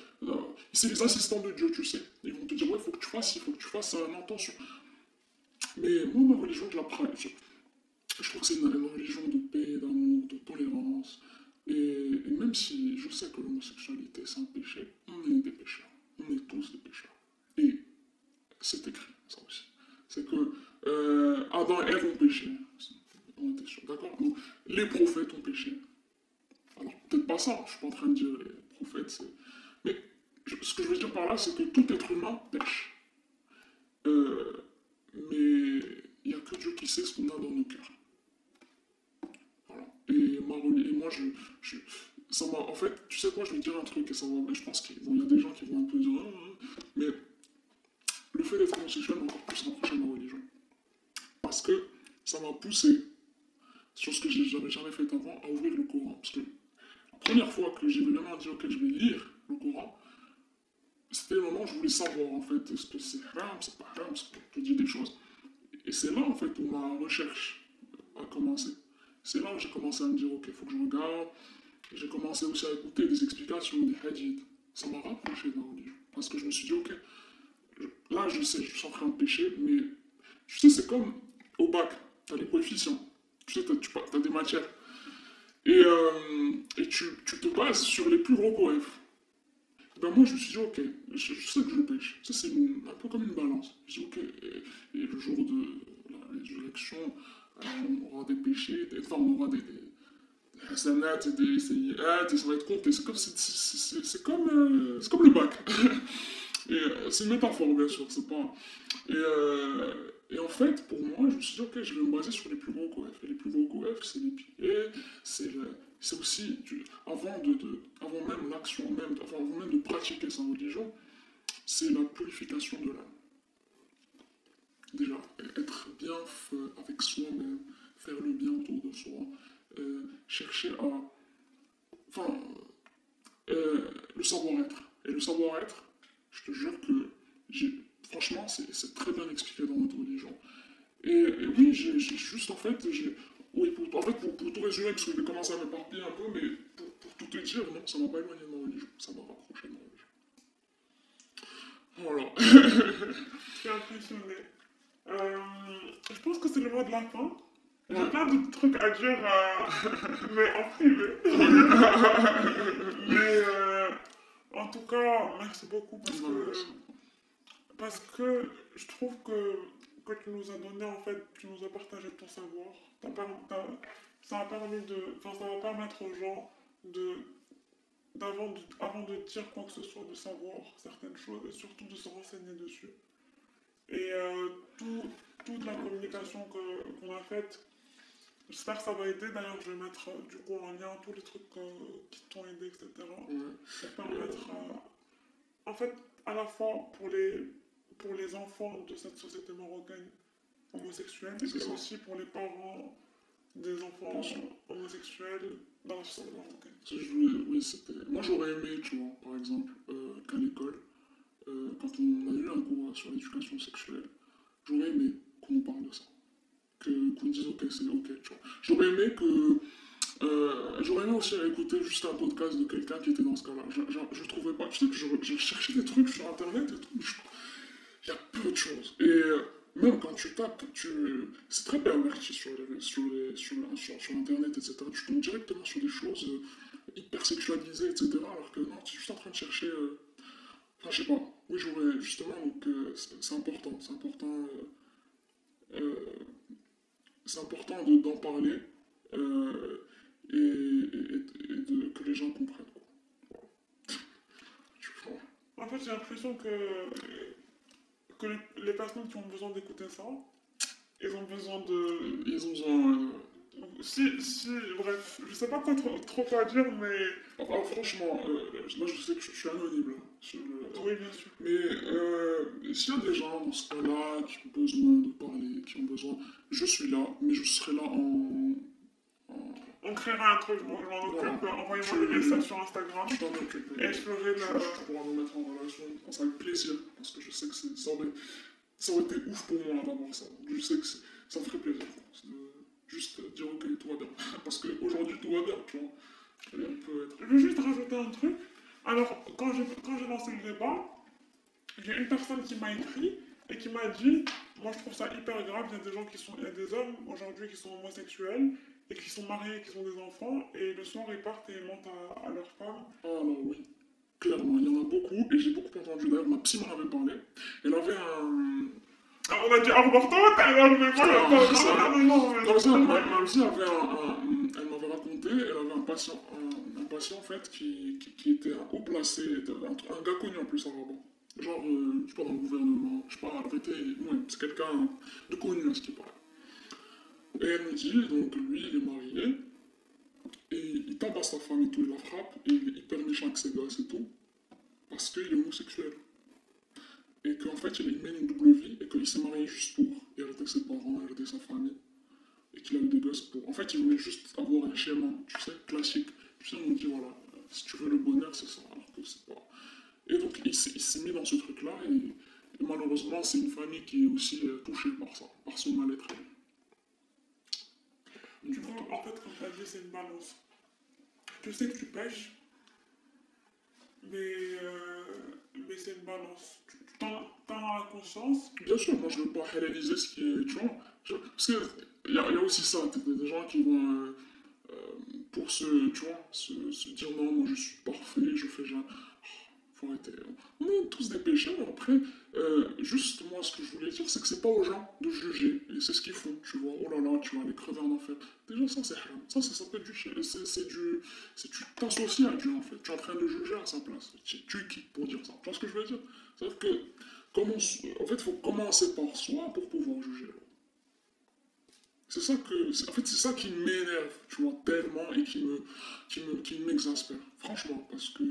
c'est les assistants de Dieu, tu sais. Ils vont te dire, ouais, faut que tu fasses, il faut que tu fasses un attention. Mais moi, ma religion, je la pratique. Je trouve que c'est une religion de paix, d'amour, de tolérance. Et, même si je sais que l'homosexualité c'est un péché, on est des pécheurs. On est tous des pécheurs. Et c'est écrit, ça aussi. C'est que euh, Adam et Ève ont péché. On était sûr, d'accord Les prophètes ont péché. Alors, peut-être pas ça, je suis pas en train de dire les prophètes. Mais ce que je veux dire par là, c'est que tout être humain pêche. Euh, mais il n'y a que Dieu qui sait ce qu'on a dans nos cœurs. Et, moi, je, ça m'a, en fait, tu sais quoi, je vais dire un truc et ça va, je pense qu'il y a des gens qui vont un peu dire, Ah, mais le fait d'être homosexuel m'a encore plus rapproché de ma religion. Parce que ça m'a poussé, sur ce que je n'avais jamais fait avant, à ouvrir le Coran. Parce que la première fois que j'ai vraiment dit, ok, je vais lire le Coran, c'était le moment où je voulais savoir, en fait, est-ce que c'est haram, c'est pas haram, est-ce que dit des choses. Et c'est là, en fait, où ma recherche a commencé. C'est là où j'ai commencé à me dire, ok, il faut que je regarde. J'ai commencé aussi à écouter des explications, des hadiths. Ça m'a rapproché la religion. Parce que je me suis dit, ok, là, je sais, je suis en train de pécher, mais tu sais, c'est comme au bac, tu as les coefficients. Tu sais, tu as, des matières. Et, euh, et tu, tu te bases sur les plus gros coefs. Ben moi, je me suis dit, ok, je, sais que je pêche. Ça, c'est un peu comme une balance. Je dis, ok, et, et le jour de la résurrection, péchés, des, enfin, on aura des, des, hasanats des sayyi'at, et ça va être compté. C'est comme, c'est, comme, euh, c'est comme le bac. *laughs* et euh, c'est une métaphore, bien sûr, c'est pas... Et, euh, et en fait, pour moi, je me suis dit, ok, je vais me baser sur les plus gros coefs. Et les plus gros coefs, c'est les piliers, c'est le- c'est aussi, avant, de, avant même l'action, même, avant même de pratiquer sa religion, c'est la purification de l'âme. Déjà, être bien avec soi-même, faire le bien autour de soi, euh, chercher à... Enfin, euh, le savoir-être. Et le savoir-être, je te jure que, j'ai, franchement, c'est, très bien expliqué dans notre religion. Et, et oui, j'ai, j'ai juste, en fait, j'ai... Oui, pour, en fait, pour, tout résumer, parce que je vais commencer à m'éparpiller un peu, mais pour, tout te dire, non, ça m'a pas éloigné de ma religion, ça m'a rapproché de ma religion. Voilà. *laughs* Je suis impressionnée. Euh, je pense que c'est le mot de la fin. J'ai Ouais. plein de trucs à dire, euh, *laughs* mais en privé. mais euh, en tout cas, merci beaucoup parce que, parce que je trouve que, que tu nous as donné, en fait, tu nous as partagé ton savoir. Ça a permis de, enfin, ça va permettre aux gens de, avant de dire quoi que ce soit, de savoir certaines choses et surtout de se renseigner dessus. Et euh, tout- toute la communication qu'on a faite, j'espère que ça va aider. D'ailleurs, je vais mettre du coup en lien tous les trucs qui t'ont aidé, etc. Pour permettre, en fait, à la fois pour les, pour les enfants de cette société marocaine homosexuelle ça. aussi pour les parents des enfants homosexuels dans la société marocaine. Si je voulais- oui, c'était... Moi, j'aurais aimé, tu vois, par exemple, euh, qu'à l'école, euh, quand on a eu un cours sur l'éducation sexuelle, j'aurais aimé qu'on nous parle de ça. Que, qu'on dise, ok, c'est ok. J'aurais aimé que... euh, j'aurais aimé aussi écouter juste un podcast de quelqu'un qui était dans ce cas-là. Je, je, je trouvais pas... Tu sais que je, je cherchais des trucs sur Internet et tout, il y a peu de choses. Et euh, même quand tu tapes, tu... c'est très perverti sur, sur, sur, sur, sur Internet, etc. Tu tombes directement sur des choses euh, hyper sexualisées, etc. Alors que non, tu es juste en train de chercher... euh, Enfin, je sais pas. Oui, j'aurais... Justement, donc, euh, c'est important. C'est important... euh, euh, c'est important de- d'en parler euh, et, et- et de, que les gens comprennent. Quoi. *laughs* En fait, j'ai l'impression que, que les- les personnes qui ont besoin d'écouter ça, ils ont besoin de... Ils ont besoin... euh, Si, si, bref, je sais pas quoi trop, trop quoi dire, mais... Enfin, franchement, euh, là je sais que je, je suis anonyme là, sur le- Oui, bien sûr. Mais euh, s'il y a des gens dans ce cas-là qui ont besoin de parler, qui ont besoin, je suis là, mais je serai là en. en On créera un truc, je m'en je m'en occupe, Voilà. envoyez-moi Je- des messages sur Instagram. je t'en occupe. Et je ferai le... tu pourras nous mettre en relation, ça avec plaisir, parce que je sais que c'est- ça aurait, ça aurait été ouf pour moi d'avoir ça. Je sais que c'est- ça me ferait plaisir. Juste dire ok, tout va bien. Parce qu'aujourd'hui tout va bien, tu vois. Et on peut être. Je veux juste rajouter un truc. Alors, quand j'ai quand lancé le débat, j'ai une personne qui m'a écrit et qui m'a dit Moi, je trouve ça hyper grave. Il y a des gens qui sont. Il y a des hommes aujourd'hui qui sont homosexuels et qui sont mariés, qui ont des enfants, et le soir, ils partent et ils mentent à, à leur femme. Ah non, oui. Clairement, il y en a beaucoup, et j'ai beaucoup entendu. D'ailleurs, ma psy m'en avait parlé. Elle avait un. Ah, on a dit non, mais- Non, mais ça, ma, psy avait un, un- Elle m'avait raconté, elle avait un patient, un, un patient en fait qui, qui, qui était un haut placé, un, un gars connu en plus Rabat. Genre, euh, je sais pas, dans le gouvernement, je sais pas, arrêté, ouais, c'est quelqu'un de connu à ce qui paraît. Et elle me dit, donc lui, il est marié, et il tabasse sa femme et tout, il la frappe, et il est hyper méchant avec ses gosses et tout, parce qu'il est homosexuel. Et qu'en fait, il mène une double vie, et qu'il s'est marié juste pour hériter ses parents, hériter sa famille, et qu'il a eu des gosses pour. En fait, il voulait juste avoir un schéma, tu sais, classique. Tu sais, on dit, voilà, si tu veux le bonheur, c'est ça, alors que c'est pas. Et donc, il s'est mis dans ce truc-là, et, malheureusement, c'est une famille qui est aussi euh, touchée par ça, par son mal-être. Tu vois, en fait, comme tu dit, c'est une balance. Tu sais que tu pêches, mais, euh, mais c'est une balance. T'en as conscience, Bien sûr, moi je veux pas réaliser ce qui est. Tu vois, parce qu'il y, y a aussi ça, des gens qui vont. euh, euh, pour se, tu vois, se, dire non, moi je suis parfait, je fais. Faut arrêter. On est tous des pécheurs. Après, euh, juste moi, ce que je voulais dire, c'est que c'est pas aux gens de juger. Et c'est ce qu'ils font. Tu vois, oh là là, tu vas aller crever en enfer. Déjà, ça, c'est haram. Ça, ça s'appelle du. C'est du. C'est tu t'associes à Dieu, en fait. Tu es en train de juger à sa place. Tu es qui pour dire ça? Tu vois ce que je veux dire? C'est-à-dire que. En fait, il faut commencer par soi pour pouvoir juger l'autre. C'est ça que. En fait, c'est ça qui m'énerve, tu vois, tellement et qui me, qui me, qui m'exaspère. Franchement, parce que.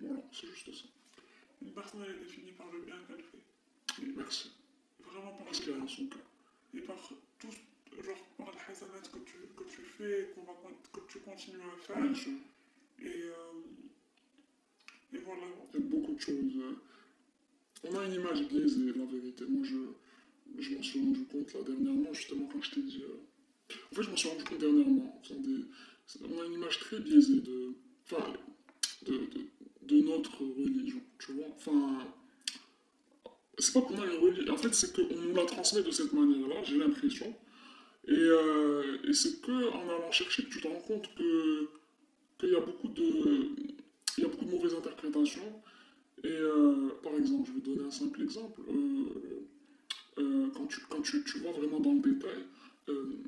Voilà, c'est juste ça. une personne elle est définie par le bien qu'elle fait. Et merci. Vraiment par le qu'il y a dans son cœur. Et par tout, genre par les hasanat que tu, que tu fais, que tu continues à faire. Bien sûr. Et, euh, voilà. Il y a beaucoup de choses. euh, On a une image biaisée, la vérité. Moi, je, je m'en suis rendu compte là dernièrement, justement, quand je t'ai dit. euh, En fait, je m'en suis rendu compte dernièrement. On a une image très biaisée de. Enfin, de, de, notre religion, tu vois. Enfin. C'est pas qu'on a une religion. En fait, c'est qu'on nous la transmet de cette manière-là, j'ai l'impression. Et, euh, et c'est que en allant chercher tu te rends compte que qu'il y a beaucoup de il y a beaucoup de mauvaises interprétations. Et euh, par exemple, je vais donner un simple exemple. Euh, euh, quand tu, quand tu, tu vas vraiment dans le détail, euh,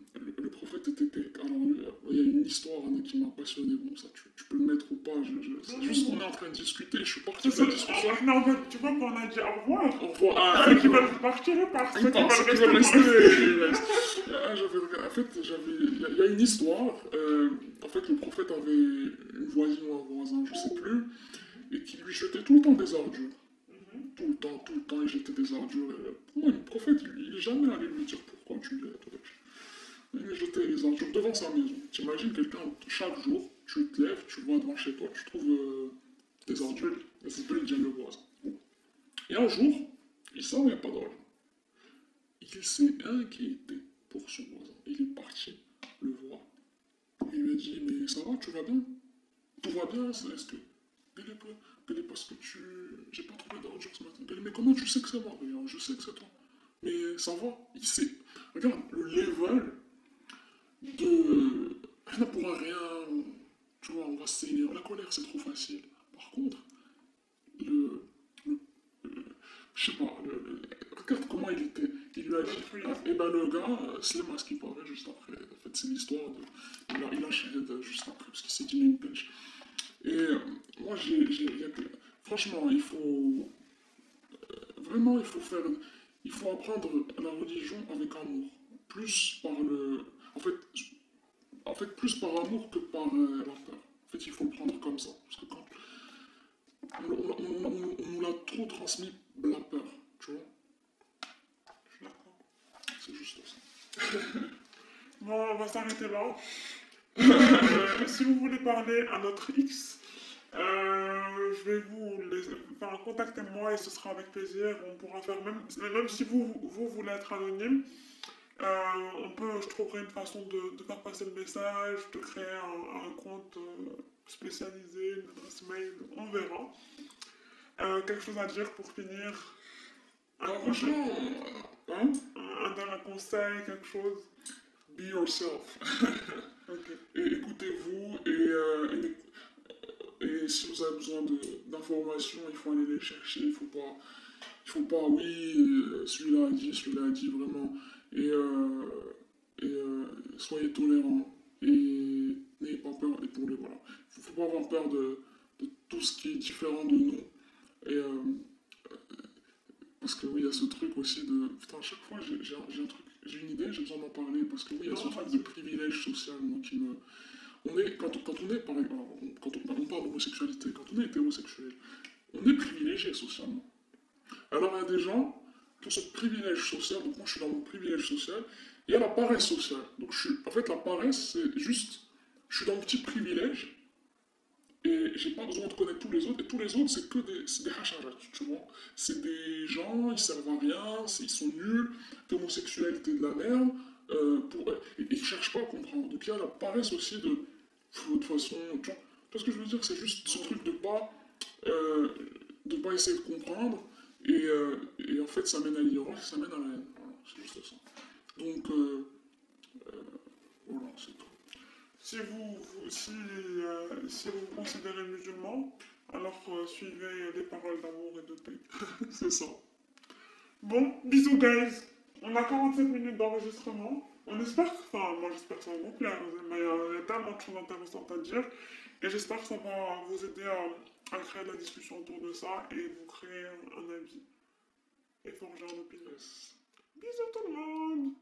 le, prophète était. Alors, euh, il y a une histoire hein, qui m'a passionné. Bon, ça, tu, tu peux le mettre ou pas. C'est juste qu'on est en train de discuter. Je suis parti de la discussion. non, fait, tu vois, quand on a dit au revoir, On voit. Ah, qui veulent partir, veulent qu'il va rester. Ah, en fait, il y, a- il y a une histoire. euh, en fait, le prophète avait une voisine ou un voisin, je sais plus, et qui lui jetait tout le temps des ordures. Mhm. Tout le temps, tout le temps, il jetait des ordures. Et, pour moi, le prophète, il, il est jamais allé lui dire pourquoi tu lui jetait les ordures devant sa maison. T'imagines quelqu'un, chaque jour, tu te lèves, tu vas devant chez toi, tu trouves euh, des ordures. Et c'est vient le voisin. Et un jour, il a pas d'ordure. Il s'est inquiété pour son voisin. Il est parti le voir. Il lui a dit, mais ça va, tu vas bien? Tout va bien, c'est est-ce que... Est, pas- quel est parce que tu... J'ai pas trouvé d'ordure ce matin. Est- Mais comment tu sais que c'est moi Regarde, Je sais que c'est toi. Mais ça va, il sait. Regarde, le level de... Rien pour un rien, tu vois, on va s'énerver. La colère, c'est trop facile. Par contre, le... le- le- je sais pas, le, regarde comment il était. Il lui a dit, et ben le gars, c'est ce qui paraît juste après. En fait, c'est l'histoire de. Il a, il a juste après, parce qu'il s'est dit une pêche. Et euh, moi, j'ai. Franchement, il faut. euh, vraiment, il faut faire. Il faut apprendre la religion avec amour. Plus par le. En fait, en fait plus par amour que par euh, la peur. En fait, il faut le prendre comme ça. Parce que quand. On, on- on- on- on nous l'a trop transmis la peur, tu vois. Je suis d'accord. C'est juste ça. *laughs* Bon, on va s'arrêter là. *laughs* Euh, si vous voulez parler à notre X, euh, je vais vous laisser, enfin, contactez-moi et ce sera avec plaisir. On pourra faire même, même si vous, vous voulez être anonyme, euh, on peut, je trouverai une façon de, de faire passer le message, de créer un, un compte euh, spécialisé, une adresse mail, on verra. Euh, quelque chose à dire pour finir? Alors, franchement, euh, hein, un, un dernier conseil, quelque chose? Be yourself. *laughs* Et écoutez-vous et, et, et si vous avez besoin d'informations, il faut aller les chercher. Il faut pas, il faut pas, oui, celui-là a dit, celui-là a dit vraiment. Et, euh, et euh, soyez tolérants et n'ayez pas peur et pour les voilà. Faut, faut pas avoir peur de, de tout ce qui est différent de nous. Et euh, parce que oui, il y a ce truc aussi de putain à chaque fois j'ai j'ai un, j'ai un truc, j'ai une idée, j'ai besoin d'en parler parce que oui, il y a ce truc de privilège social moi, qui me on est quand, quand on est par alors, quand on, on parle d'homosexualité, quand on est hétérosexuel, on est privilégié socialement. Alors il y a des gens ont ce privilège social, donc moi je suis dans mon privilège social, il y a la paresse sociale. Donc je suis, en fait la paresse c'est juste, je suis dans mon petit privilège, et j'ai pas besoin de connaître tous les autres, et tous les autres c'est que des, des tu vois. C'est des gens, ils servent à rien, ils sont nuls, l'homosexualité de la merde, euh, pour, et, ils cherchent pas à comprendre. Donc il y a la paresse aussi de, de toute façon, tu vois, tu vois ce que je veux dire, c'est juste ce truc de pas, euh, de pas essayer de comprendre, et, euh, et en fait, ça mène à l'ignorance, ça mène à la haine. Voilà, c'est juste ça. Donc, euh, euh, voilà, c'est tout. Si vous, vous- si, euh, vous considérez musulman, alors euh, suivez les paroles d'amour et de paix. *laughs* C'est ça. Bon, bisous guys. On a 47 minutes d'enregistrement. On espère enfin, moi j'espère que ça va vous plaire, il y a tellement de choses intéressantes à dire. Et j'espère que ça va vous aider à, après la discussion autour de ça et vous créez un, un avis et forger un opinion. Bisous tout le monde